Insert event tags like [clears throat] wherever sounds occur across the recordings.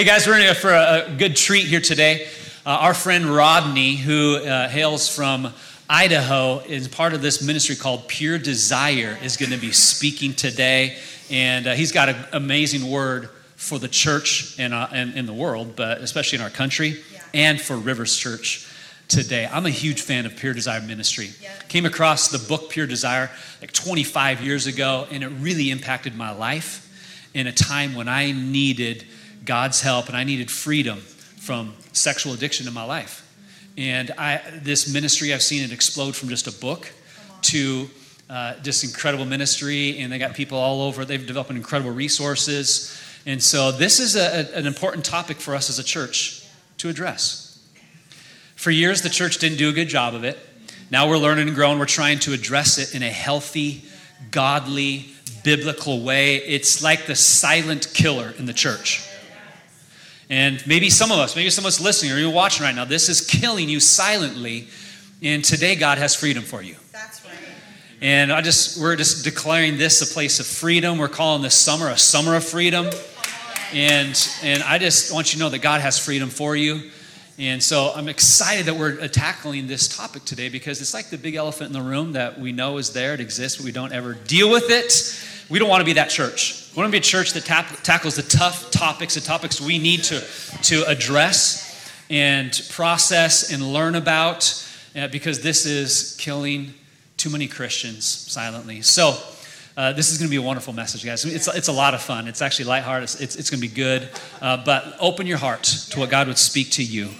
Hey guys, we're in for a good treat here today. Uh, our friend Rodney, who uh, hails from Idaho, is part of this ministry called Pure Desire, is going to be speaking today. And uh, he's got an amazing word for the church and, uh, and in the world, but especially in our country, yeah. and for Rivers Church today. I'm a huge fan of Pure Desire Ministry. Yeah. Came across the book Pure Desire like 25 years ago, and it really impacted my life in a time when I needed God's help, and I needed freedom from sexual addiction in my life. And I, this ministry, I've seen it explode from just a book to uh, just incredible ministry, and they got people all over. They've developed incredible resources. And so, this is a, an important topic for us as a church to address. For years, the church didn't do a good job of it. Now we're learning and growing. We're trying to address it in a healthy, godly, biblical way. It's like the silent killer in the church. And maybe some of us, maybe some of us listening or you're watching right now, this is killing you silently. And today, God has freedom for you. That's right. And I just, we're just declaring this a place of freedom. We're calling this summer a summer of freedom. And, and I just want you to know that God has freedom for you. And so I'm excited that we're tackling this topic today because it's like the big elephant in the room that we know is there, it exists, but we don't ever deal with it. We don't want to be that church. We want to be a church that tap- tackles the tough topics, the topics we need to, to address and process and learn about uh, because this is killing too many Christians silently. So, uh, this is going to be a wonderful message, guys. It's, it's a lot of fun. It's actually lighthearted. It's, it's, it's going to be good. Uh, but open your heart to what God would speak to you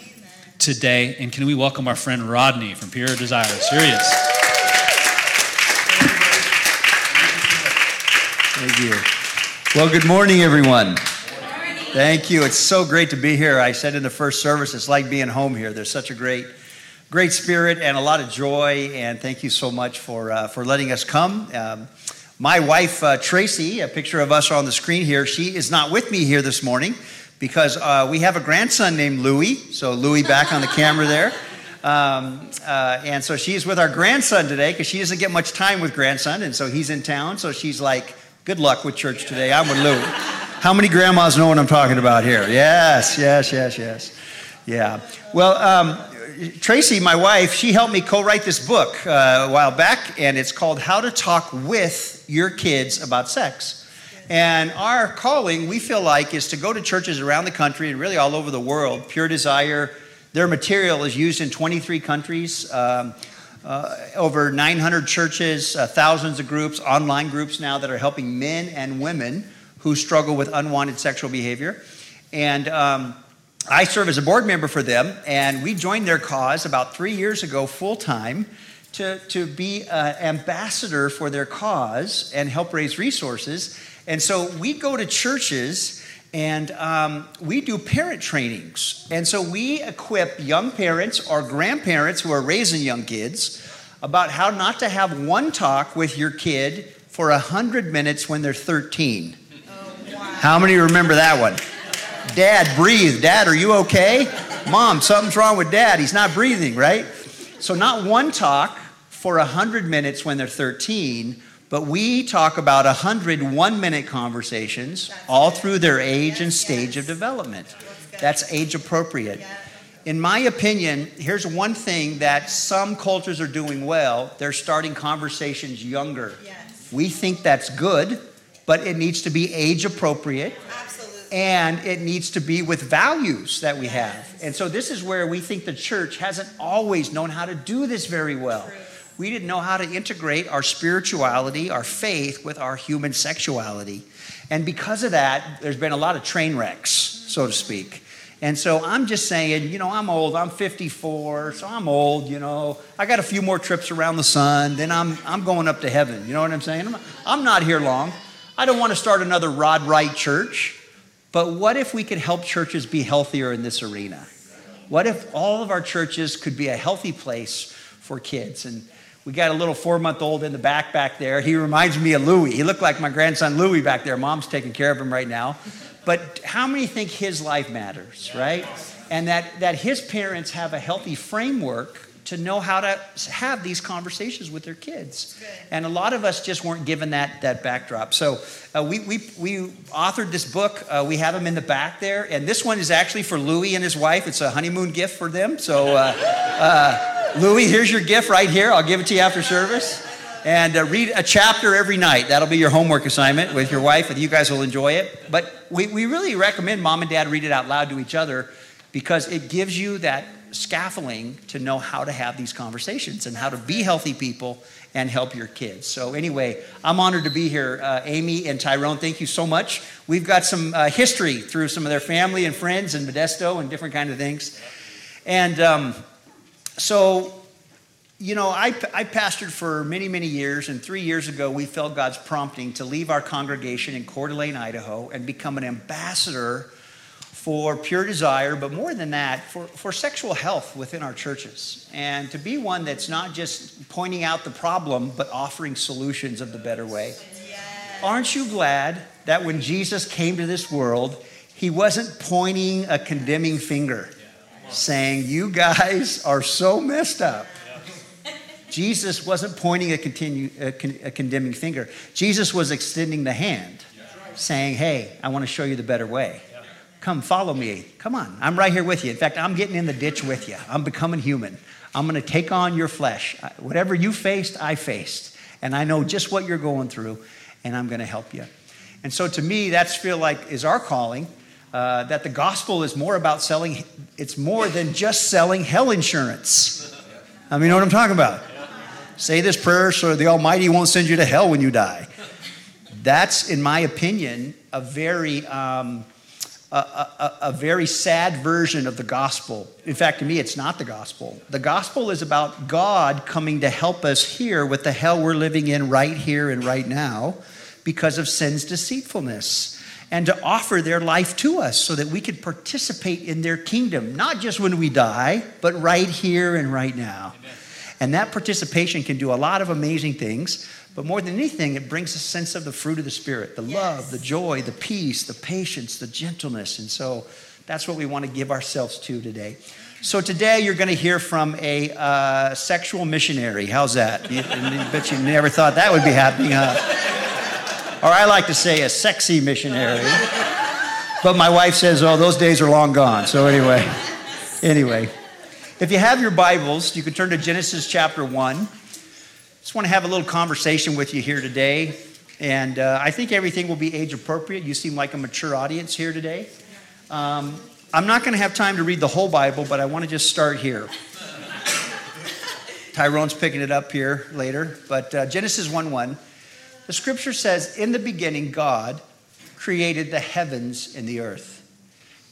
today. And can we welcome our friend Rodney from Pure Desires? Here he is. Thank you. Well, good morning, everyone. Thank you. It's so great to be here. I said in the first service, it's like being home here. There's such a great, great spirit and a lot of joy. And thank you so much for uh, for letting us come. Um, my wife uh, Tracy, a picture of us on the screen here. She is not with me here this morning because uh, we have a grandson named Louie. So Louie back on the camera there. [laughs] Um, uh, and so she's with our grandson today because she doesn't get much time with grandson, and so he's in town. So she's like Good luck with church today. I'm with Louie. How many grandmas know what I'm talking about here? Yes, yes, yes, yes. Yeah. Well, um, Tracy, my wife, she helped me co write this book uh, a while back, and it's called How to Talk with Your Kids About Sex. And our calling, we feel like, is to go to churches around the country and really all over the world. Pure Desire, their material is used in 23 countries. Um, uh, over 900 churches, uh, thousands of groups, online groups now that are helping men and women who struggle with unwanted sexual behavior. And um, I serve as a board member for them, and we joined their cause about three years ago full time to, to be an ambassador for their cause and help raise resources. And so we go to churches and um, we do parent trainings. And so we equip young parents or grandparents who are raising young kids about how not to have one talk with your kid for 100 minutes when they're 13. Oh, wow. How many remember that one? Dad, breathe. Dad, are you okay? Mom, something's wrong with dad. He's not breathing, right? So, not one talk for 100 minutes when they're 13 but we talk about 100 one minute conversations all through their age and stage of development. That's age appropriate. In my opinion, here's one thing that some cultures are doing well they're starting conversations younger. We think that's good, but it needs to be age appropriate. And it needs to be with values that we have. And so, this is where we think the church hasn't always known how to do this very well we didn't know how to integrate our spirituality, our faith, with our human sexuality. And because of that, there's been a lot of train wrecks, so to speak. And so I'm just saying, you know, I'm old. I'm 54, so I'm old, you know. I got a few more trips around the sun, then I'm, I'm going up to heaven. You know what I'm saying? I'm, I'm not here long. I don't want to start another Rod Wright church. But what if we could help churches be healthier in this arena? What if all of our churches could be a healthy place for kids? And we got a little four month old in the back back there. He reminds me of Louie. He looked like my grandson Louie back there. Mom's taking care of him right now. But how many think his life matters, right? And that, that his parents have a healthy framework to know how to have these conversations with their kids. And a lot of us just weren't given that, that backdrop. So uh, we, we, we authored this book. Uh, we have them in the back there. And this one is actually for Louie and his wife. It's a honeymoon gift for them. So, uh, Louie, here's your gift right here. I'll give it to you after service. And uh, read a chapter every night. That'll be your homework assignment with your wife, and you guys will enjoy it. But we, we really recommend mom and dad read it out loud to each other because it gives you that scaffolding to know how to have these conversations and how to be healthy people and help your kids. So, anyway, I'm honored to be here. Uh, Amy and Tyrone, thank you so much. We've got some uh, history through some of their family and friends in Modesto and different kind of things. And um, so, you know, I, I pastored for many, many years, and three years ago, we felt God's prompting to leave our congregation in Coeur d'Alene, Idaho, and become an ambassador for pure desire, but more than that, for, for sexual health within our churches. And to be one that's not just pointing out the problem, but offering solutions of the better way. Yes. Aren't you glad that when Jesus came to this world, he wasn't pointing a condemning finger, saying, You guys are so messed up. [laughs] Jesus wasn't pointing a, continue, a, con, a condemning finger. Jesus was extending the hand, saying, Hey, I want to show you the better way. Come, follow me. Come on. I'm right here with you. In fact, I'm getting in the ditch with you. I'm becoming human. I'm going to take on your flesh. Whatever you faced, I faced. And I know just what you're going through, and I'm going to help you. And so to me, that's feel like is our calling. Uh, that the gospel is more about selling, it's more than just selling hell insurance. I mean, you know what I'm talking about? Say this prayer so the Almighty won't send you to hell when you die. That's, in my opinion, a very um, a, a, a, very sad version of the gospel. In fact, to me, it's not the gospel. The gospel is about God coming to help us here with the hell we're living in right here and right now because of sin's deceitfulness and to offer their life to us so that we could participate in their kingdom, not just when we die, but right here and right now. Amen. And that participation can do a lot of amazing things. But more than anything, it brings a sense of the fruit of the Spirit the yes. love, the joy, the peace, the patience, the gentleness. And so that's what we want to give ourselves to today. So today you're going to hear from a uh, sexual missionary. How's that? You, I bet you never thought that would be happening, huh? Or I like to say a sexy missionary. But my wife says, oh, those days are long gone. So anyway, anyway. If you have your Bibles, you can turn to Genesis chapter 1. Just want to have a little conversation with you here today. And uh, I think everything will be age appropriate. You seem like a mature audience here today. Um, I'm not going to have time to read the whole Bible, but I want to just start here. Tyrone's picking it up here later. But uh, Genesis 1 1, the scripture says, In the beginning, God created the heavens and the earth.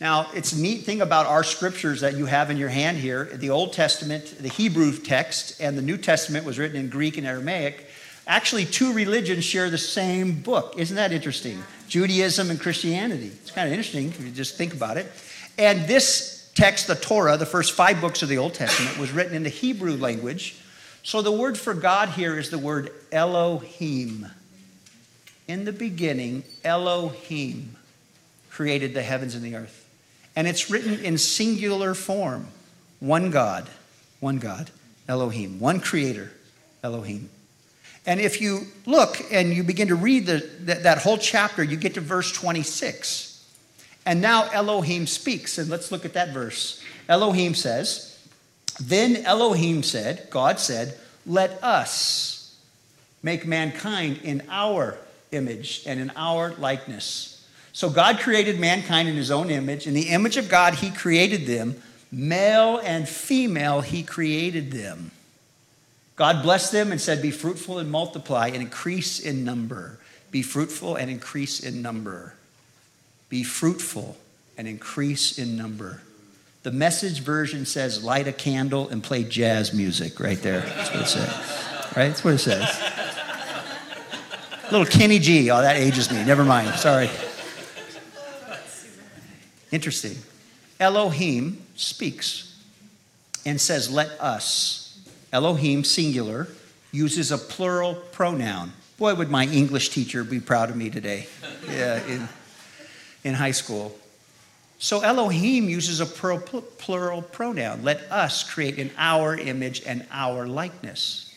Now, it's a neat thing about our scriptures that you have in your hand here. The Old Testament, the Hebrew text, and the New Testament was written in Greek and Aramaic. Actually, two religions share the same book. Isn't that interesting? Judaism and Christianity. It's kind of interesting if you just think about it. And this text, the Torah, the first five books of the Old Testament, was written in the Hebrew language. So the word for God here is the word Elohim. In the beginning, Elohim created the heavens and the earth. And it's written in singular form one God, one God, Elohim, one creator, Elohim. And if you look and you begin to read the, that, that whole chapter, you get to verse 26. And now Elohim speaks. And let's look at that verse. Elohim says, Then Elohim said, God said, Let us make mankind in our image and in our likeness so God created mankind in his own image. In the image of God, he created them. Male and female, he created them. God blessed them and said, Be fruitful and multiply and increase in number. Be fruitful and increase in number. Be fruitful and increase in number. The message version says light a candle and play jazz music right there. That's what it says. Right? That's what it says. Little Kenny G. Oh, that ages me. Never mind. Sorry. Interesting. Elohim speaks and says, Let us. Elohim, singular, uses a plural pronoun. Boy, would my English teacher be proud of me today yeah, in, in high school. So Elohim uses a plural pronoun. Let us create in our image and our likeness.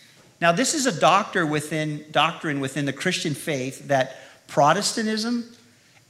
Now, this is a doctor within, doctrine within the Christian faith that Protestantism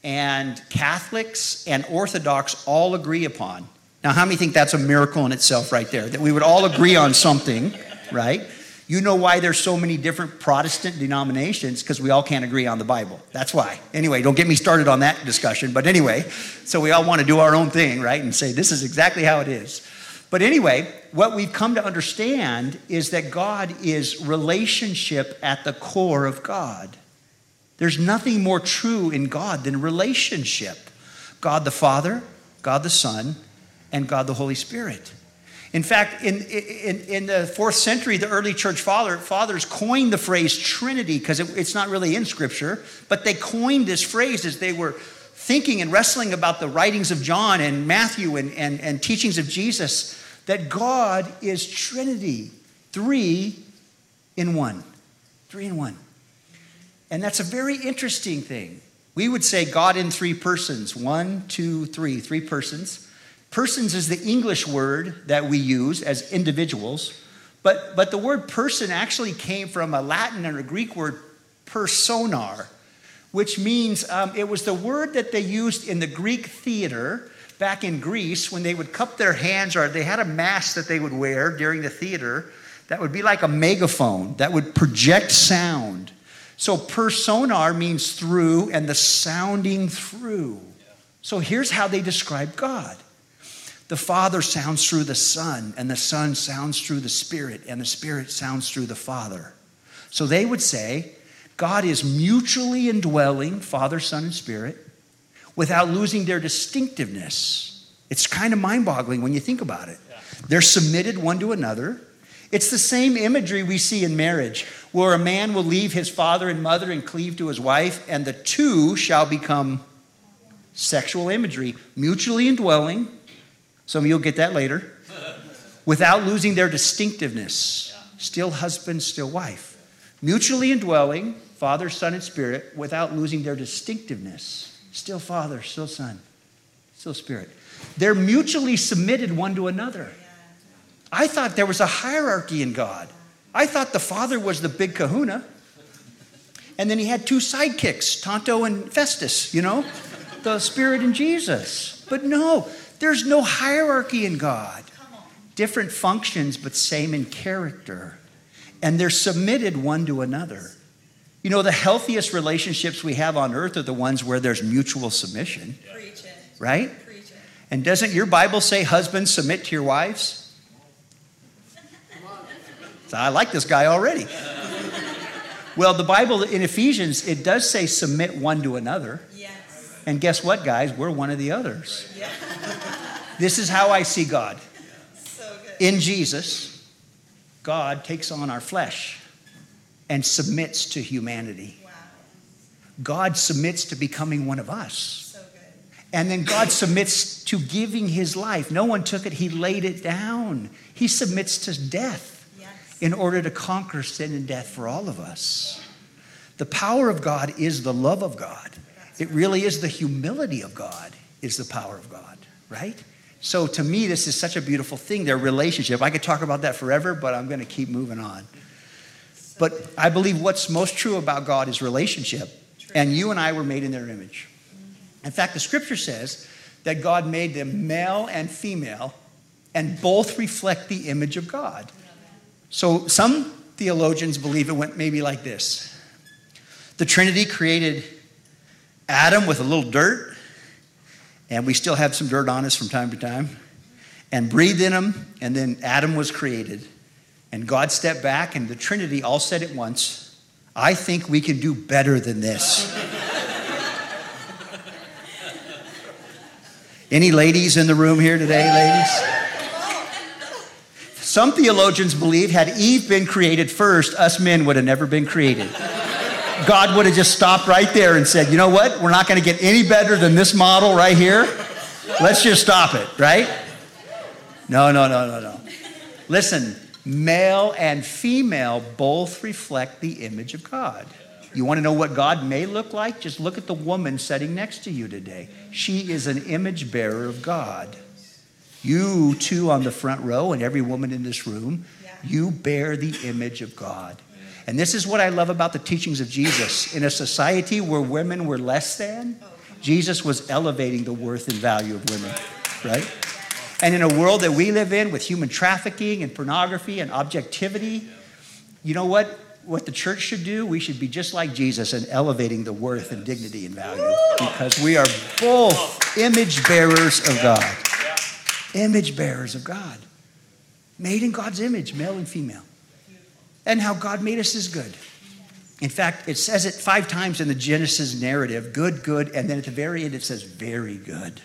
and Catholics and Orthodox all agree upon. Now, how many think that's a miracle in itself, right there? That we would all agree on something, right? You know why there's so many different Protestant denominations? Because we all can't agree on the Bible. That's why. Anyway, don't get me started on that discussion. But anyway, so we all want to do our own thing, right? And say, this is exactly how it is. But anyway, what we've come to understand is that God is relationship at the core of God. There's nothing more true in God than relationship God the Father, God the Son, and God the Holy Spirit. In fact, in, in, in the fourth century, the early church father, fathers coined the phrase Trinity because it, it's not really in Scripture, but they coined this phrase as they were thinking and wrestling about the writings of John and Matthew and, and, and teachings of Jesus that God is Trinity, three in one. Three in one. And that's a very interesting thing. We would say God in three persons one, two, three, three persons. Persons is the English word that we use as individuals, but, but the word person actually came from a Latin and a Greek word personar, which means um, it was the word that they used in the Greek theater back in Greece when they would cup their hands or they had a mask that they would wear during the theater that would be like a megaphone that would project sound. So personar means through and the sounding through. So here's how they describe God. The Father sounds through the Son, and the Son sounds through the Spirit, and the Spirit sounds through the Father. So they would say God is mutually indwelling, Father, Son, and Spirit, without losing their distinctiveness. It's kind of mind boggling when you think about it. They're submitted one to another. It's the same imagery we see in marriage where a man will leave his father and mother and cleave to his wife, and the two shall become sexual imagery, mutually indwelling. Some of you'll get that later. [laughs] Without losing their distinctiveness. Still husband, still wife. Mutually indwelling, Father, Son, and Spirit, without losing their distinctiveness. Still Father, still Son, still Spirit. They're mutually submitted one to another. I thought there was a hierarchy in God. I thought the father was the big kahuna. And then he had two sidekicks, Tonto and Festus, you know, the Spirit and Jesus. But no, there's no hierarchy in God. Different functions, but same in character. And they're submitted one to another. You know, the healthiest relationships we have on earth are the ones where there's mutual submission. Right? And doesn't your Bible say, husbands, submit to your wives? So I like this guy already. well, the Bible in Ephesians, it does say submit one to another. Yes. And guess what, guys? We're one of the others. Yeah. [laughs] this is how I see God. So in Jesus, God takes on our flesh and submits to humanity. God submits to becoming one of us. And then God submits to giving his life. No one took it, he laid it down. He submits to death in order to conquer sin and death for all of us. The power of God is the love of God. It really is the humility of God, is the power of God, right? So to me, this is such a beautiful thing, their relationship. I could talk about that forever, but I'm going to keep moving on. But I believe what's most true about God is relationship. And you and I were made in their image. In fact, the scripture says that God made them male and female, and both reflect the image of God. So some theologians believe it went maybe like this The Trinity created Adam with a little dirt, and we still have some dirt on us from time to time, and breathed in him, and then Adam was created. And God stepped back, and the Trinity all said at once, I think we can do better than this. [laughs] Any ladies in the room here today, ladies? Some theologians believe had Eve been created first, us men would have never been created. God would have just stopped right there and said, you know what? We're not going to get any better than this model right here. Let's just stop it, right? No, no, no, no, no. Listen, male and female both reflect the image of God. You want to know what God may look like? Just look at the woman sitting next to you today. She is an image bearer of God. You too on the front row, and every woman in this room, you bear the image of God. And this is what I love about the teachings of Jesus. In a society where women were less than, oh, Jesus was elevating the worth and value of women, right? And in a world that we live in with human trafficking and pornography and objectivity, you know what? What the church should do, we should be just like Jesus and elevating the worth and dignity and value because we are both image bearers of God image bearers of God, made in God's image, male and female. And how God made us is good. In fact, it says it five times in the Genesis narrative good, good, and then at the very end it says very good.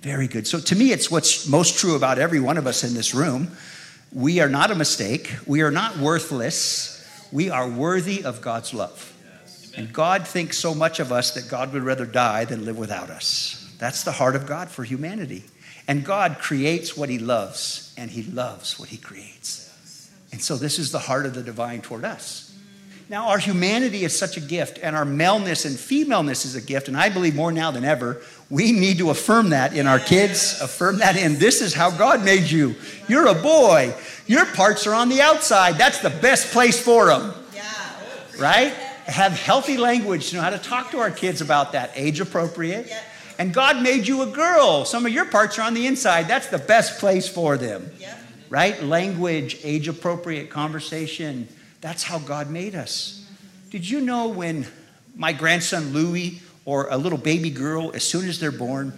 Very good. So to me, it's what's most true about every one of us in this room. We are not a mistake, we are not worthless, we are worthy of God's love. And God thinks so much of us that God would rather die than live without us. That's the heart of God for humanity. And God creates what He loves, and He loves what He creates. And so, this is the heart of the divine toward us. Now, our humanity is such a gift, and our maleness and femaleness is a gift, and I believe more now than ever, we need to affirm that in our kids, affirm that in this is how God made you. You're a boy, your parts are on the outside. That's the best place for them. Right? Have healthy language, know how to talk to our kids about that, age appropriate. And God made you a girl. Some of your parts are on the inside. That's the best place for them. Yeah. Right? Language, age appropriate conversation. That's how God made us. Did you know when my grandson Louie or a little baby girl, as soon as they're born,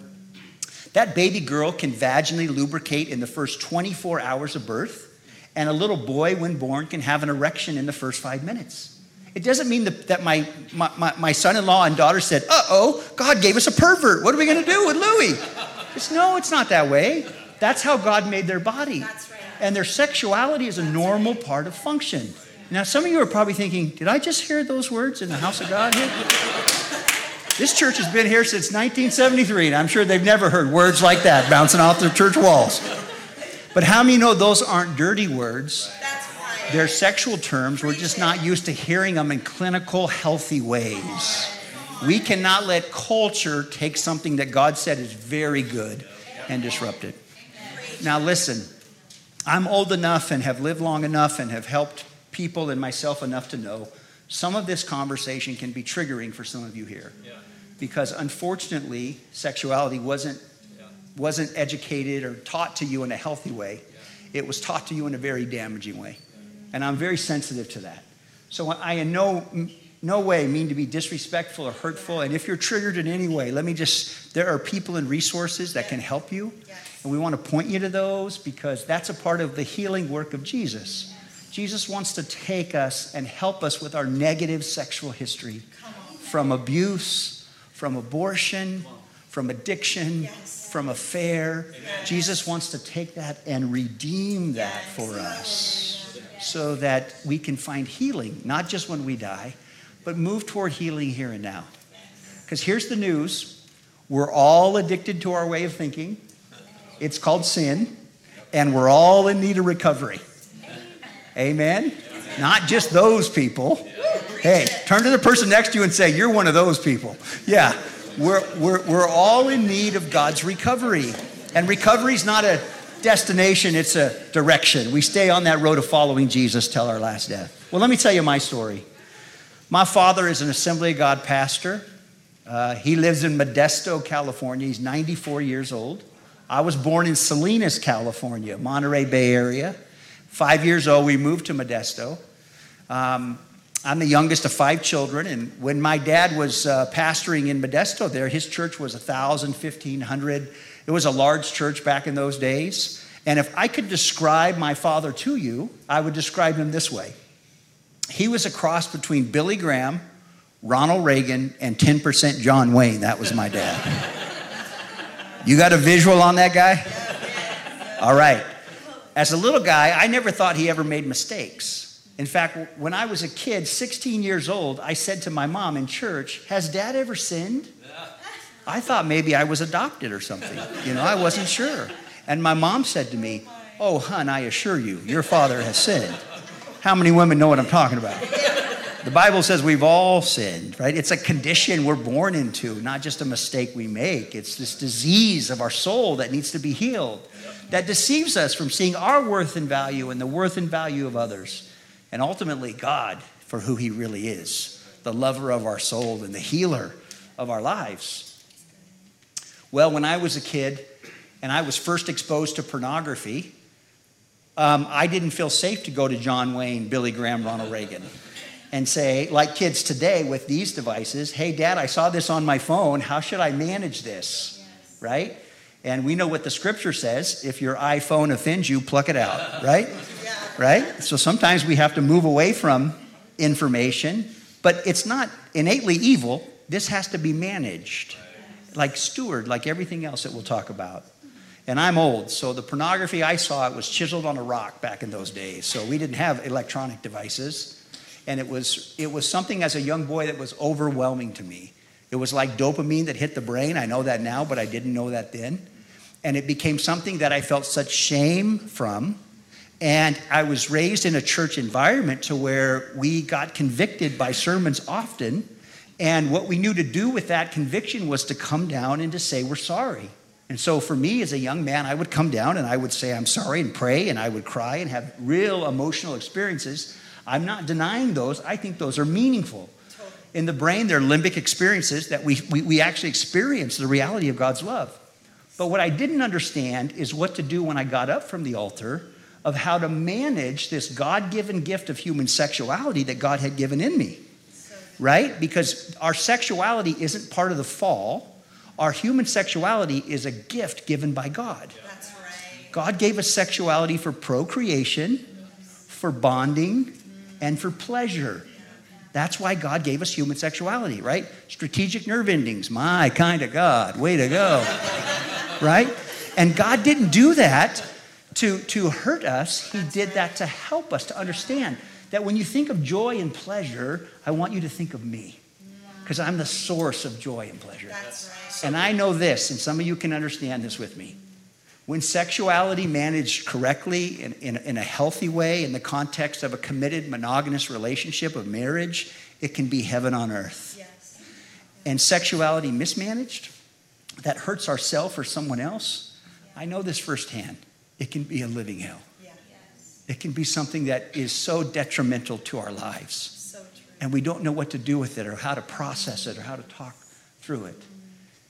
that baby girl can vaginally lubricate in the first 24 hours of birth, and a little boy, when born, can have an erection in the first five minutes. It doesn't mean that my, my, my, son in law and daughter said, uh oh, God gave us a pervert. What are we going to do with Louie? It's, no, it's not that way. That's how God made their body. Right. And their sexuality is a normal part of function. Now, some of you are probably thinking, did I just hear those words in the house of God here? This church has been here since 1973, and I'm sure they've never heard words like that bouncing off the church walls. But how many know those aren't dirty words? They're sexual terms. We're just not used to hearing them in clinical, healthy ways. We cannot let culture take something that God said is very good and disrupt it. Now, listen, I'm old enough and have lived long enough and have helped people and myself enough to know some of this conversation can be triggering for some of you here. Because unfortunately, sexuality wasn't, wasn't educated or taught to you in a healthy way, it was taught to you in a very damaging way. And I'm very sensitive to that. So I in no, no way mean to be disrespectful or hurtful. And if you're triggered in any way, let me just, there are people and resources that can help you. And we want to point you to those because that's a part of the healing work of Jesus. Jesus wants to take us and help us with our negative sexual history from abuse, from abortion, from addiction, from affair. Jesus wants to take that and redeem that for us so that we can find healing, not just when we die, but move toward healing here and now. Because here's the news we're all addicted to our way of thinking, it's called sin, and we're all in need of recovery. Amen? Not just those people. Hey, turn to the person next to you and say, You're one of those people. Yeah, we're, we're, we're all in need of God's recovery. And recovery is not a destination, it's a direction. We stay on that road of following Jesus till our last death. Well, let me tell you my story. My father is an Assembly of God pastor. Uh, he lives in Modesto, California. He's 94 years old. I was born in Salinas, California, Monterey Bay area. Five years old, we moved to Modesto. Um, I'm the youngest of five children, and when my dad was uh, pastoring in Modesto there, his church was 1,000, 1,500 it was a large church back in those days. And if I could describe my father to you, I would describe him this way he was a cross between Billy Graham, Ronald Reagan, and 10% John Wayne. That was my dad. [laughs] You got a visual on that guy? All right. As a little guy, I never thought he ever made mistakes. In fact, when I was a kid, 16 years old, I said to my mom in church, Has dad ever sinned? I thought maybe I was adopted or something. You know, I wasn't sure. And my mom said to me, Oh, hun, I assure you, your father has sinned. How many women know what I'm talking about? The Bible says we've all sinned, right? It's a condition we're born into, not just a mistake we make. It's this disease of our soul that needs to be healed that deceives us from seeing our worth and value and the worth and value of others. And ultimately, God for who He really is the lover of our soul and the healer of our lives. Well, when I was a kid and I was first exposed to pornography, um, I didn't feel safe to go to John Wayne, Billy Graham, Ronald Reagan and say, like kids today with these devices, hey, dad, I saw this on my phone. How should I manage this? Yes. Right? And we know what the scripture says if your iPhone offends you, pluck it out, right? Yeah. Right? So sometimes we have to move away from information, but it's not innately evil. This has to be managed, like steward, like everything else that we'll talk about. And I'm old, so the pornography I saw it was chiseled on a rock back in those days. So we didn't have electronic devices and it was it was something as a young boy that was overwhelming to me it was like dopamine that hit the brain i know that now but i didn't know that then and it became something that i felt such shame from and i was raised in a church environment to where we got convicted by sermons often and what we knew to do with that conviction was to come down and to say we're sorry and so for me as a young man i would come down and i would say i'm sorry and pray and i would cry and have real emotional experiences I'm not denying those. I think those are meaningful. In the brain, they're limbic experiences that we, we, we actually experience the reality of God's love. But what I didn't understand is what to do when I got up from the altar of how to manage this God given gift of human sexuality that God had given in me. Right? Because our sexuality isn't part of the fall. Our human sexuality is a gift given by God. God gave us sexuality for procreation, for bonding, and for pleasure. That's why God gave us human sexuality, right? Strategic nerve endings, my kind of God, way to go, right? And God didn't do that to, to hurt us, He did that to help us to understand that when you think of joy and pleasure, I want you to think of me because I'm the source of joy and pleasure. And I know this, and some of you can understand this with me. When sexuality managed correctly in, in, in, a healthy way, in the context of a committed monogamous relationship of marriage, it can be heaven on earth. Yes. And sexuality mismanaged, that hurts ourself or someone else, I know this firsthand. It can be a living hell. It can be something that is so detrimental to our lives. So and we don't know what to do with it or how to process it or how to talk through it.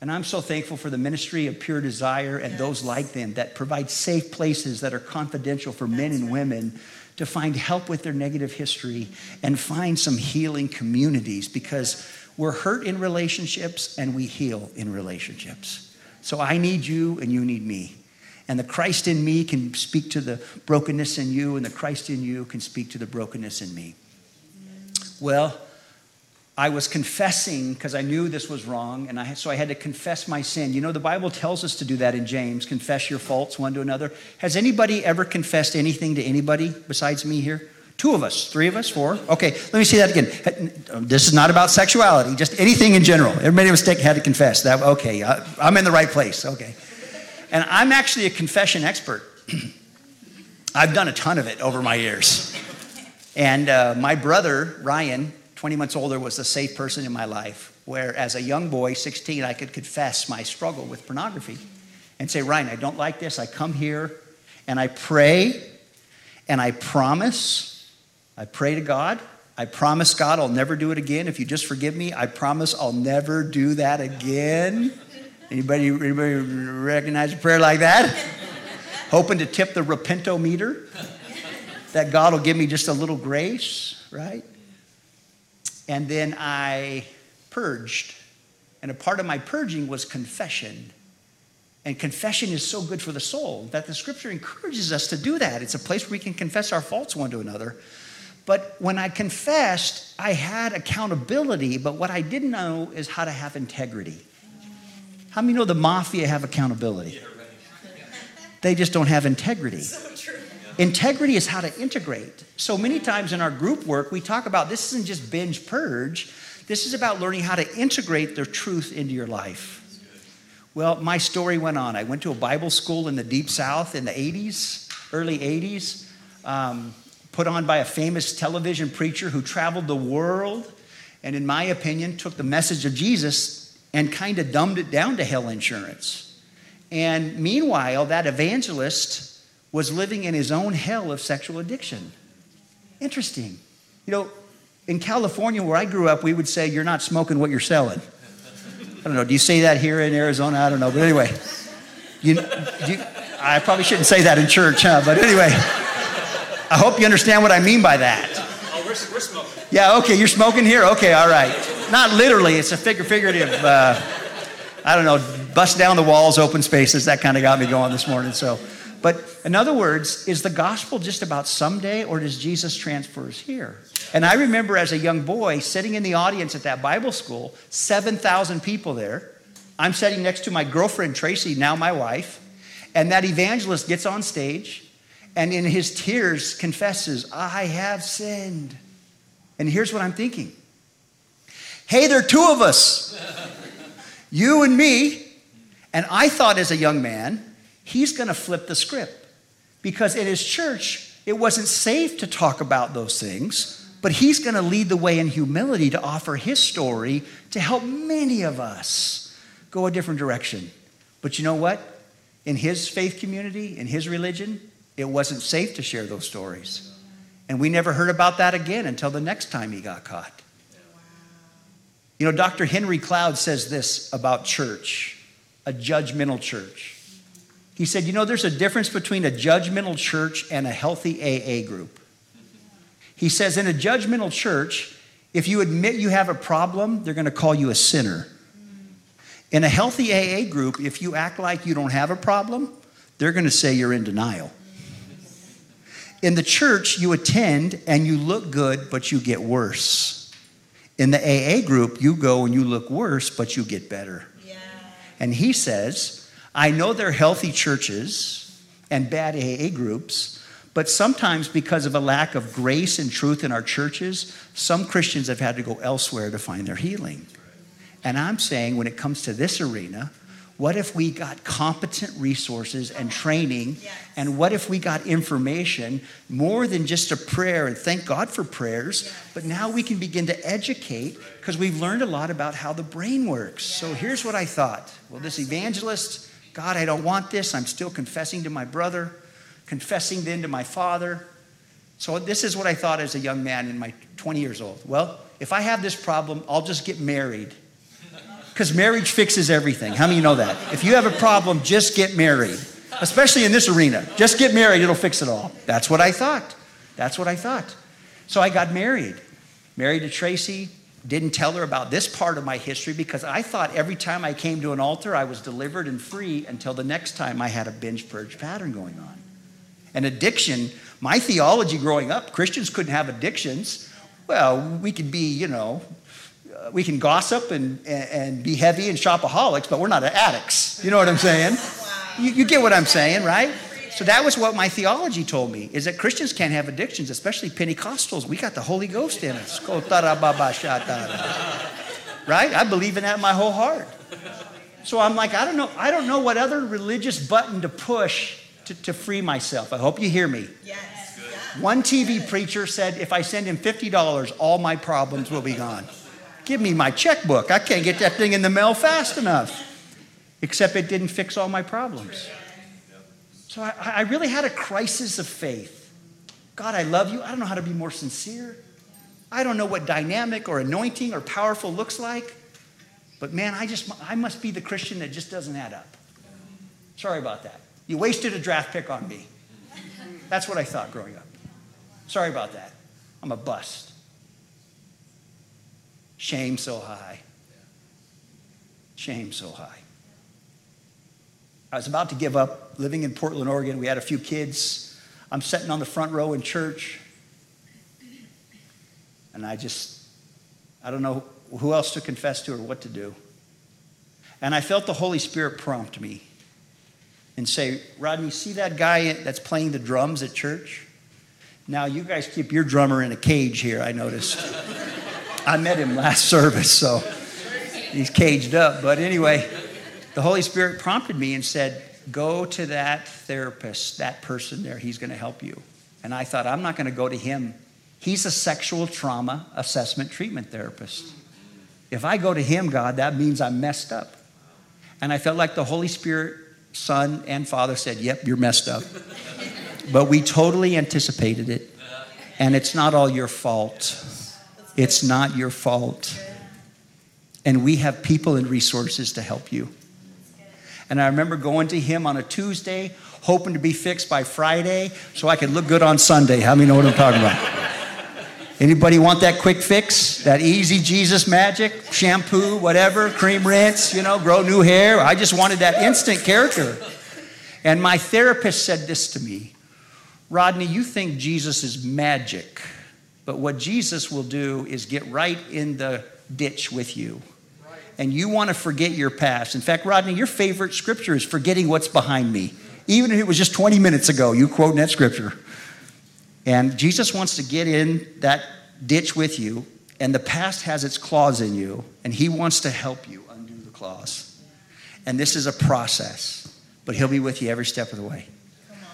And I'm so thankful for the ministry of Pure Desire and yes. those like them that provide safe places that are confidential for That's men and right. women to find help with their negative history and find some healing communities because we're hurt in relationships and we heal in relationships. So I need you and you need me. And the Christ in me can speak to the brokenness in you, and the Christ in you can speak to the brokenness in me. Well, I was confessing because I knew this was wrong, and I, so I had to confess my sin. You know, the Bible tells us to do that in James confess your faults one to another. Has anybody ever confessed anything to anybody besides me here? Two of us, three of us, four. Okay, let me see that again. This is not about sexuality, just anything in general. Everybody mistake had to confess. That okay? I'm in the right place. Okay, and I'm actually a confession expert. [clears throat] I've done a ton of it over my years, and uh, my brother Ryan 20 months older was a safe person in my life, where as a young boy, 16, I could confess my struggle with pornography and say, Ryan, I don't like this. I come here and I pray and I promise, I pray to God. I promise God I'll never do it again. If you just forgive me, I promise I'll never do that again. Anybody, anybody recognize a prayer like that? Hoping to tip the repento meter, that God will give me just a little grace, right? And then I purged. And a part of my purging was confession. And confession is so good for the soul that the scripture encourages us to do that. It's a place where we can confess our faults one to another. But when I confessed, I had accountability, but what I didn't know is how to have integrity. How many know the mafia have accountability? They just don't have integrity. Integrity is how to integrate. So many times in our group work, we talk about this isn't just binge purge, this is about learning how to integrate the truth into your life. Well, my story went on. I went to a Bible school in the Deep South in the 80s, early 80s, um, put on by a famous television preacher who traveled the world and, in my opinion, took the message of Jesus and kind of dumbed it down to hell insurance. And meanwhile, that evangelist was living in his own hell of sexual addiction. Interesting. You know, in California, where I grew up, we would say, You're not smoking what you're selling. I don't know. Do you say that here in Arizona? I don't know. But anyway, you, you, I probably shouldn't say that in church, huh? But anyway, I hope you understand what I mean by that. Oh, we're, we're smoking. Yeah, okay. You're smoking here? Okay, all right. Not literally, it's a figure, figurative. Uh, I don't know, bust down the walls, open spaces. That kind of got me going this morning. So, but in other words, is the gospel just about someday or does Jesus transfer us here? And I remember as a young boy sitting in the audience at that Bible school, 7,000 people there. I'm sitting next to my girlfriend, Tracy, now my wife. And that evangelist gets on stage and in his tears confesses, I have sinned. And here's what I'm thinking Hey, there are two of us, [laughs] you and me. And I thought as a young man, he's going to flip the script because in his church, it wasn't safe to talk about those things. But he's going to lead the way in humility to offer his story to help many of us go a different direction. But you know what? In his faith community, in his religion, it wasn't safe to share those stories. And we never heard about that again until the next time he got caught. You know, Dr. Henry Cloud says this about church, a judgmental church. He said, You know, there's a difference between a judgmental church and a healthy AA group. He says, In a judgmental church, if you admit you have a problem, they're going to call you a sinner. In a healthy AA group, if you act like you don't have a problem, they're going to say you're in denial. In the church, you attend and you look good, but you get worse. In the AA group, you go and you look worse, but you get better. Yeah. And he says, I know they're healthy churches and bad AA groups, but sometimes because of a lack of grace and truth in our churches, some Christians have had to go elsewhere to find their healing. And I'm saying when it comes to this arena, what if we got competent resources and training? Yes. And what if we got information more than just a prayer? And thank God for prayers, yes. but now we can begin to educate because we've learned a lot about how the brain works. Yes. So here's what I thought. Well, this evangelist, God, I don't want this. I'm still confessing to my brother, confessing then to my father. So this is what I thought as a young man in my 20 years old. Well, if I have this problem, I'll just get married because marriage fixes everything. How many you know that? If you have a problem, just get married, especially in this arena. Just get married, it'll fix it all. That's what I thought. That's what I thought. So I got married. Married to Tracy. Didn't tell her about this part of my history because I thought every time I came to an altar, I was delivered and free until the next time I had a binge purge pattern going on. An addiction, my theology growing up, Christians couldn't have addictions. Well, we could be, you know, we can gossip and, and, and, be heavy and shopaholics, but we're not addicts. You know what I'm saying? You, you get what I'm saying, right? So that was what my theology told me, is that Christians can't have addictions, especially Pentecostals. We got the Holy Ghost in us. Right? I believe in that in my whole heart. So I'm like, I don't know, I don't know what other religious button to push to, to free myself. I hope you hear me. Yes. One TV preacher said, if I send him $50, all my problems will be gone. Give me my checkbook. I can't get that thing in the mail fast enough. Except it didn't fix all my problems. So I, I really had a crisis of faith. God, I love you. I don't know how to be more sincere. I don't know what dynamic or anointing or powerful looks like. But man, I just I must be the Christian that just doesn't add up. Sorry about that. You wasted a draft pick on me. That's what I thought growing up. Sorry about that. I'm a bust. Shame so high. Shame so high. I was about to give up living in Portland, Oregon. We had a few kids. I'm sitting on the front row in church. And I just, I don't know who else to confess to or what to do. And I felt the Holy Spirit prompt me and say, Rodney, see that guy that's playing the drums at church? Now, you guys keep your drummer in a cage here, I noticed. [laughs] I met him last service, so he's caged up. But anyway, the Holy Spirit prompted me and said, Go to that therapist, that person there. He's going to help you. And I thought, I'm not going to go to him. He's a sexual trauma assessment treatment therapist. If I go to him, God, that means I'm messed up. And I felt like the Holy Spirit, Son, and Father said, Yep, you're messed up. but we totally anticipated it. And it's not all your fault. It's not your fault. And we have people and resources to help you. And I remember going to him on a Tuesday, hoping to be fixed by Friday so I could look good on Sunday. How many know what I'm talking about? Anybody want that quick fix? That easy Jesus magic? Shampoo, whatever, cream rinse, you know, grow new hair? I just wanted that instant character. And my therapist said this to me Rodney, you think Jesus is magic, but what Jesus will do is get right in the ditch with you. And you want to forget your past. In fact, Rodney, your favorite scripture is forgetting what's behind me. Even if it was just 20 minutes ago, you quote that scripture. And Jesus wants to get in that ditch with you, and the past has its claws in you, and He wants to help you undo the claws. And this is a process, but He'll be with you every step of the way.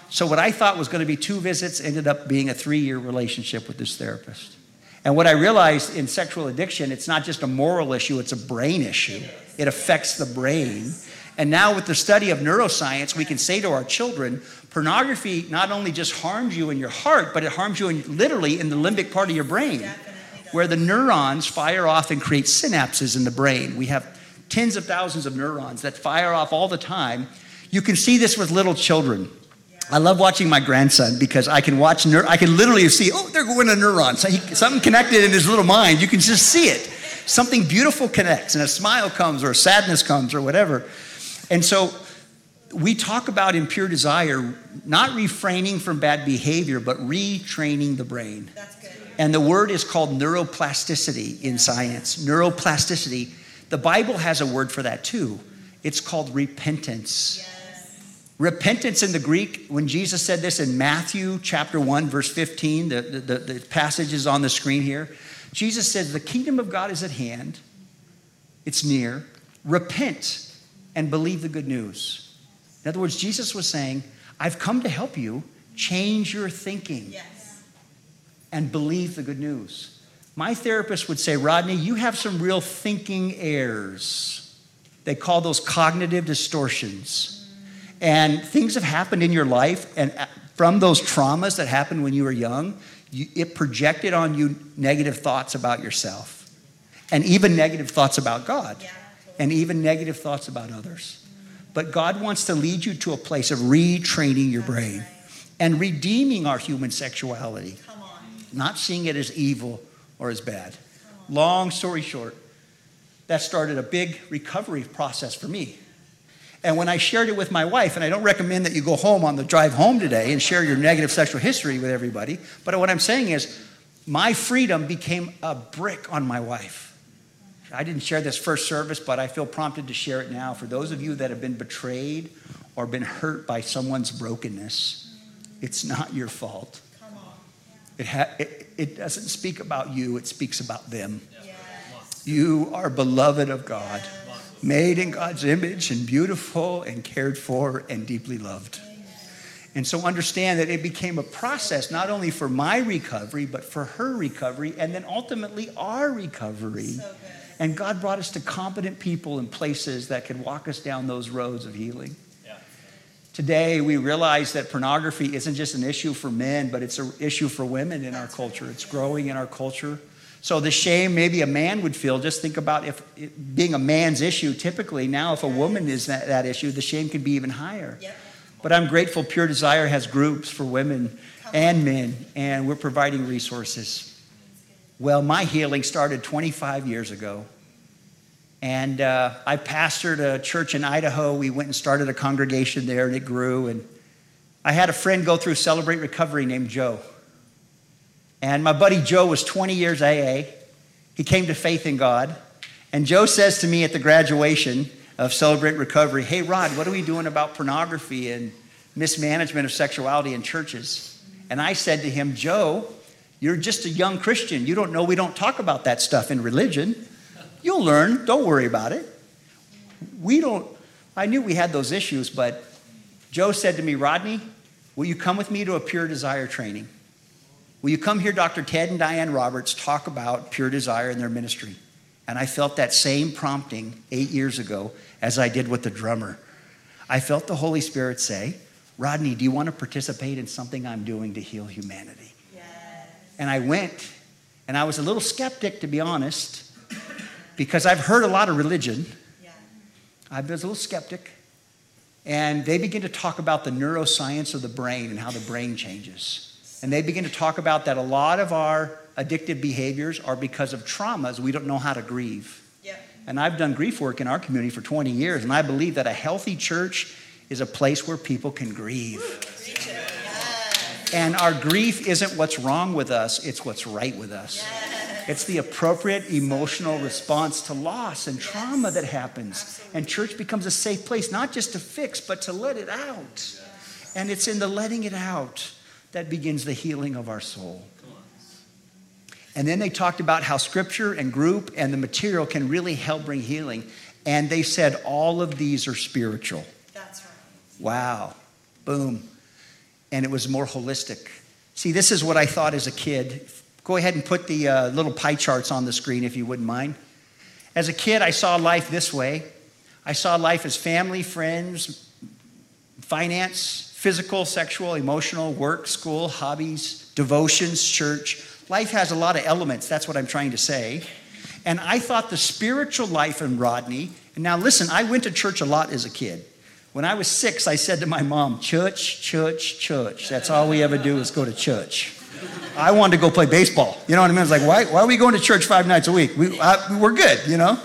So, what I thought was going to be two visits ended up being a three year relationship with this therapist. And what I realized in sexual addiction, it's not just a moral issue, it's a brain issue. It affects the brain. And now, with the study of neuroscience, we can say to our children pornography not only just harms you in your heart, but it harms you in, literally in the limbic part of your brain, where the neurons fire off and create synapses in the brain. We have tens of thousands of neurons that fire off all the time. You can see this with little children. I love watching my grandson because I can watch, neur- I can literally see, oh, they're going to neurons. Something connected in his little mind. You can just see it. Something beautiful connects, and a smile comes, or a sadness comes, or whatever. And so we talk about in pure desire not refraining from bad behavior, but retraining the brain. And the word is called neuroplasticity in science. Neuroplasticity. The Bible has a word for that too. It's called repentance. Repentance in the Greek, when Jesus said this in Matthew chapter 1, verse 15, the, the, the passage is on the screen here. Jesus says, The kingdom of God is at hand, it's near. Repent and believe the good news. In other words, Jesus was saying, I've come to help you change your thinking yes. and believe the good news. My therapist would say, Rodney, you have some real thinking errors. They call those cognitive distortions and things have happened in your life, and uh, from those traumas that happened when you were young, you, it projected on you negative thoughts about yourself, and even negative thoughts about God, yeah, and even negative thoughts about others. But God wants to lead you to a place of retraining your brain and redeeming our human sexuality, not seeing it as evil or as bad. Long story short, that started a big recovery process for me. And when I shared it with my wife, and I don't recommend that you go home on the drive home today and share your negative sexual history with everybody, but what I'm saying is my freedom became a brick on my wife. I didn't share this first service, but I feel prompted to share it now. For those of you that have been betrayed or been hurt by someone's brokenness, it's not your fault. It, ha- it, it doesn't speak about you, it speaks about them. Yes. You are beloved of God made in God's image and beautiful and cared for and deeply loved. And so understand that it became a process not only for my recovery, but for her recovery, and then ultimately our recovery. So and God brought us to competent people and places that could walk us down those roads of healing. Yeah. Today, we realize that pornography isn't just an issue for men, but it's an issue for women in our culture. It's growing in our culture. So the shame maybe a man would feel, just think about if it, being a man's issue, typically now if a woman is that, that issue, the shame could be even higher. Yep. But I'm grateful Pure Desire has groups for women and men, and we're providing resources. Well, my healing started 25 years ago. And uh, I pastored a church in Idaho. We went and started a congregation there, and it grew. And I had a friend go through Celebrate Recovery named Joe. And my buddy Joe was 20 years AA. He came to faith in God. And Joe says to me at the graduation, of Celebrate Recovery, hey, Rod, what are we doing about pornography and mismanagement of sexuality in churches? And I said to him, Joe, you're just a young Christian. You don't know we don't talk about that stuff in religion. You'll learn. Don't worry about it. We don't, I knew we had those issues, but Joe said to me, Rodney, will you come with me to a pure desire training? Will you come hear Dr. Ted and Diane Roberts talk about pure desire in their ministry? And I felt that same prompting eight years ago as I did with the drummer. I felt the Holy Spirit say, Rodney, do you want to participate in something I'm doing to heal humanity? Yes. And I went, and I was a little skeptic, to be honest, because I've heard a lot of religion. Yeah. I was a little skeptic. And they begin to talk about the neuroscience of the brain and how the brain changes. And they begin to talk about that a lot of our addictive behaviors are because of traumas we don't know how to grieve. Yep. And I've done grief work in our community for 20 years, and I believe that a healthy church is a place where people can grieve. And our grief isn't what's wrong with us, it's what's right with us. It's the appropriate emotional response to loss and trauma that happens. And church becomes a safe place, not just to fix, but to let it out. And it's in the letting it out that begins the healing of our soul. And then they talked about how scripture and group and the material can really help bring healing. And they said all of these are spiritual. That's right. Wow. Boom. And it was more holistic. See, this is what I thought as a kid. Go ahead and put the uh, little pie charts on the screen if you wouldn't mind. As a kid, I saw life this way I saw life as family, friends, finance, physical, sexual, emotional, work, school, hobbies, devotions, church. Life has a lot of elements. That's what I'm trying to say. And I thought the spiritual life in Rodney, and now listen, I went to church a lot as a kid. When I was six, I said to my mom, Church, church, church. That's all we ever do is go to church. I wanted to go play baseball. You know what I mean? I was like, why, why are we going to church five nights a week? We, uh, we're good, you know?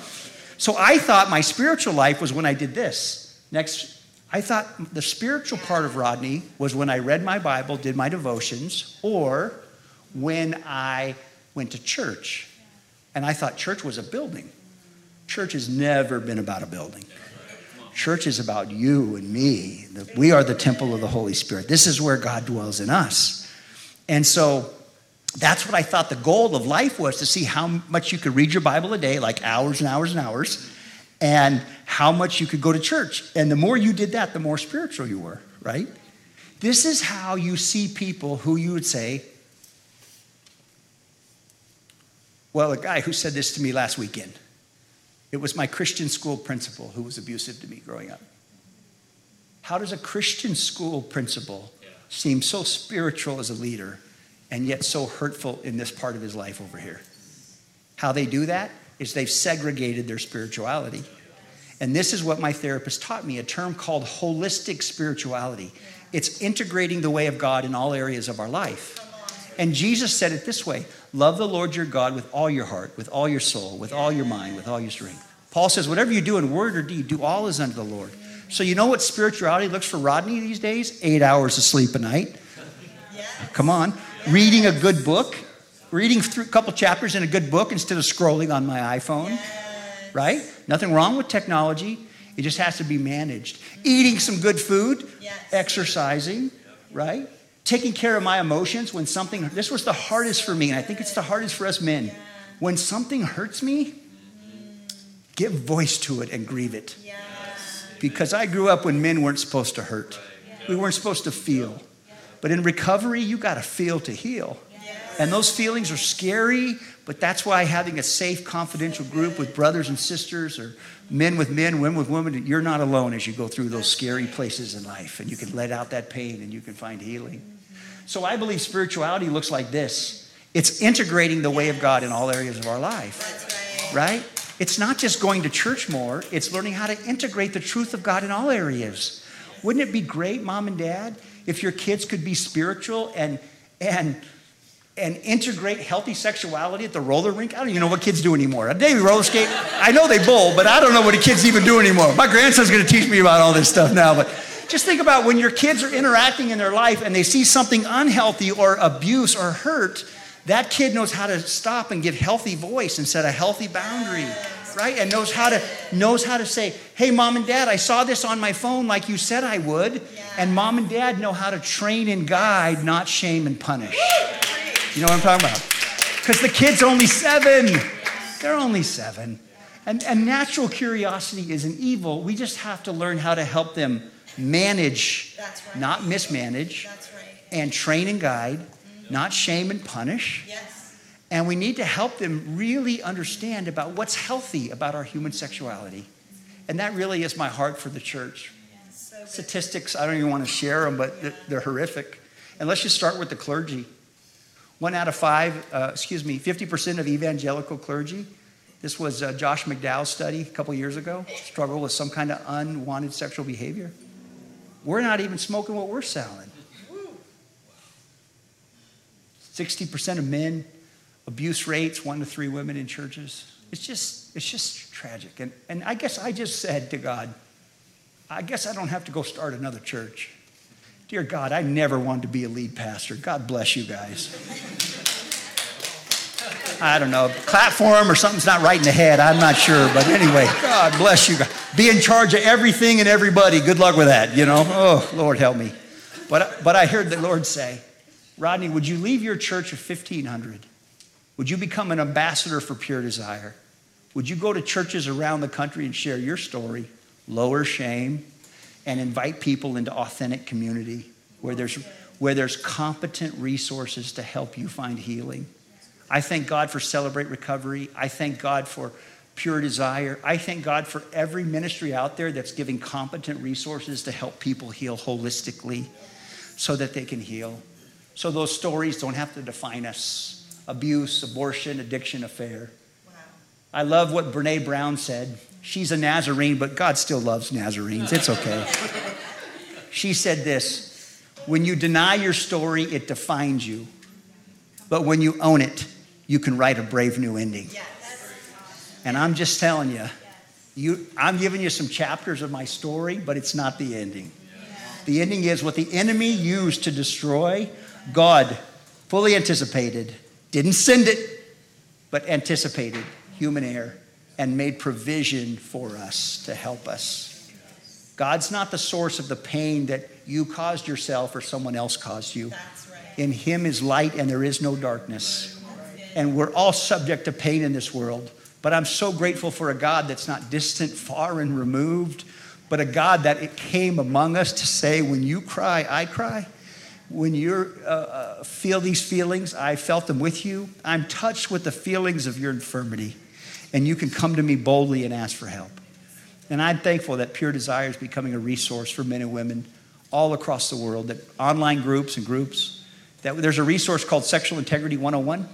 So I thought my spiritual life was when I did this. Next I thought the spiritual part of Rodney was when I read my Bible, did my devotions, or when I went to church. And I thought church was a building. Church has never been about a building. Church is about you and me. We are the temple of the Holy Spirit. This is where God dwells in us. And so that's what I thought the goal of life was to see how much you could read your Bible a day, like hours and hours and hours, and how much you could go to church. And the more you did that, the more spiritual you were, right? This is how you see people who you would say, well, a guy who said this to me last weekend. It was my Christian school principal who was abusive to me growing up. How does a Christian school principal seem so spiritual as a leader and yet so hurtful in this part of his life over here? How they do that is they've segregated their spirituality. And this is what my therapist taught me a term called holistic spirituality. It's integrating the way of God in all areas of our life. And Jesus said it this way love the Lord your God with all your heart, with all your soul, with all your mind, with all your strength. Paul says, whatever you do in word or deed, do all as unto the Lord. So, you know what spirituality looks for Rodney these days? Eight hours of sleep a night. Come on. Reading a good book, reading through a couple chapters in a good book instead of scrolling on my iPhone, yes. right? Nothing wrong with technology. It just has to be managed. Eating some good food, yes. exercising, right? Taking care of my emotions when something, this was the hardest for me, and I think it's the hardest for us men. Yeah. When something hurts me, mm-hmm. give voice to it and grieve it. Yes. Because I grew up when men weren't supposed to hurt, we weren't supposed to feel. But in recovery, you got to feel to heal. And those feelings are scary, but that's why having a safe, confidential group with brothers and sisters or men with men, women with women, you're not alone as you go through those scary places in life. And you can let out that pain and you can find healing. So I believe spirituality looks like this it's integrating the way of God in all areas of our life. Right? It's not just going to church more, it's learning how to integrate the truth of God in all areas. Wouldn't it be great, mom and dad, if your kids could be spiritual and and and integrate healthy sexuality at the roller rink. I don't even know what kids do anymore. They roller skate. I know they bowl, but I don't know what the kids even do anymore. My grandson's going to teach me about all this stuff now. But just think about when your kids are interacting in their life and they see something unhealthy or abuse or hurt, that kid knows how to stop and give healthy voice and set a healthy boundary. right? And knows how to knows how to say, "Hey, mom and dad, I saw this on my phone like you said I would." And mom and dad know how to train and guide, not shame and punish. You know what I'm talking about? Because the kid's only seven. They're only seven. And, and natural curiosity isn't evil. We just have to learn how to help them manage, right. not mismanage, right. and train and guide, mm-hmm. not shame and punish. Yes. And we need to help them really understand about what's healthy about our human sexuality. Mm-hmm. And that really is my heart for the church. So Statistics, I don't even want to share them, but they're, they're, horrific. And let's just start with the clergy. One out of five, uh, excuse me, 50% of evangelical clergy this was uh, Josh McDowell's study a couple years ago, struggle with some kind of unwanted sexual behavior. We're not even smoking what we're selling. 60% of men, abuse rates, one to three women in churches. It's just, it's just tragic. And, and I guess I just said to God, I guess I don't have to go start another church. Dear God, I never wanted to be a lead pastor. God bless you guys. I don't know, platform or something's not right in the head. I'm not sure. But anyway, God bless you. Be in charge of everything and everybody. Good luck with that, you know. Oh, Lord, help me. But, but I heard the Lord say, Rodney, would you leave your church of 1,500? Would you become an ambassador for Pure Desire? Would you go to churches around the country and share your story, lower shame, and invite people into authentic community where there's, where there's competent resources to help you find healing? I thank God for Celebrate Recovery. I thank God for Pure Desire. I thank God for every ministry out there that's giving competent resources to help people heal holistically so that they can heal. So those stories don't have to define us abuse, abortion, addiction, affair. Wow. I love what Brene Brown said. She's a Nazarene, but God still loves Nazarenes. It's okay. she said this When you deny your story, it defines you. But when you own it, you can write a brave new ending. And I'm just telling you, you I'm giving you some chapters of my story, but it's not the ending. The ending is what the enemy used to destroy, God fully anticipated, didn't send it, but anticipated human error and made provision for us to help us. God's not the source of the pain that you caused yourself or someone else caused you. In Him is light and there is no darkness and we're all subject to pain in this world. But I'm so grateful for a God that's not distant, far, and removed, but a God that it came among us to say, when you cry, I cry. When you uh, uh, feel these feelings, I felt them with you. I'm touched with the feelings of your infirmity, and you can come to me boldly and ask for help. And I'm thankful that Pure Desire is becoming a resource for men and women all across the world, that online groups and groups, that there's a resource called Sexual Integrity 101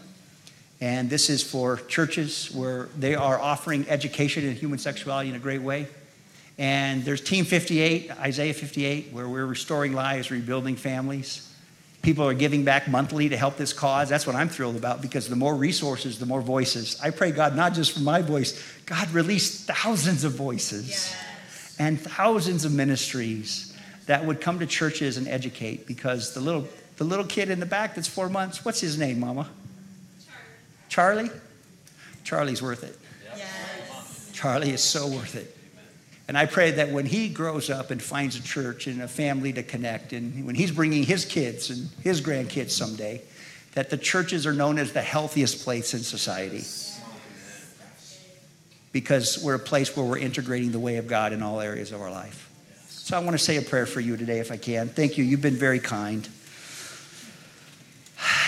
and this is for churches where they are offering education in human sexuality in a great way. And there's Team 58, Isaiah 58, where we're restoring lives, rebuilding families. People are giving back monthly to help this cause. That's what I'm thrilled about because the more resources, the more voices. I pray, God, not just for my voice, God, release thousands of voices yes. and thousands of ministries that would come to churches and educate because the little, the little kid in the back that's four months, what's his name, Mama? Charlie? Charlie? Charlie's worth it. Yes. Charlie is so worth it. And I pray that when he grows up and finds a church and a family to connect, and when he's bringing his kids and his grandkids someday, that the churches are known as the healthiest place in society. Because we're a place where we're integrating the way of God in all areas of our life. So I want to say a prayer for you today, if I can. Thank you. You've been very kind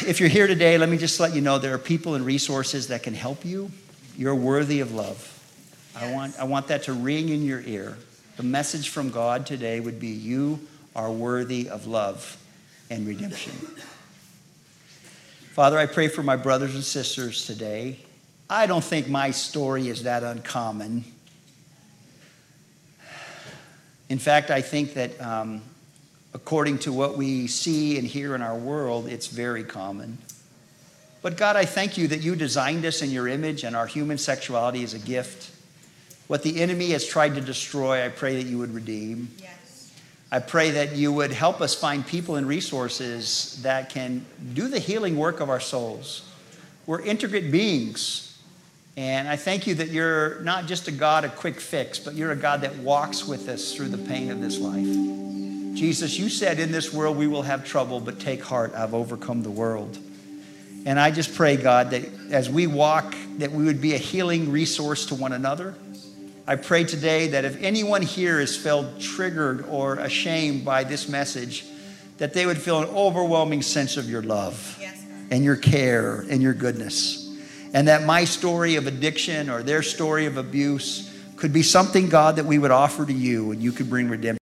if you're here today, let me just let you know there are people and resources that can help you. You're worthy of love. I want, I want that to ring in your ear. The message from God today would be you are worthy of love and redemption. Father, I pray for my brothers and sisters today. I don't think my story is that uncommon. In fact, I think that um, according to what we see and hear in our world, it's very common. But God, I thank you that you designed us in your image and our human sexuality is a gift. What the enemy has tried to destroy, I pray that you would redeem. Yes. I pray that you would help us find people and resources that can do the healing work of our souls. We're integrate beings. And I thank you that you're not just a God of quick fix, but you're a God that walks with us through the pain of this life. Jesus, you said in this world we will have trouble, but take heart, I've overcome the world. And I just pray, God, that as we walk, that we would be a healing resource to one another. I pray today that if anyone here is felt triggered or ashamed by this message, that they would feel an overwhelming sense of your love yes, and your care and your goodness. And that my story of addiction or their story of abuse could be something, God, that we would offer to you and you could bring redemption.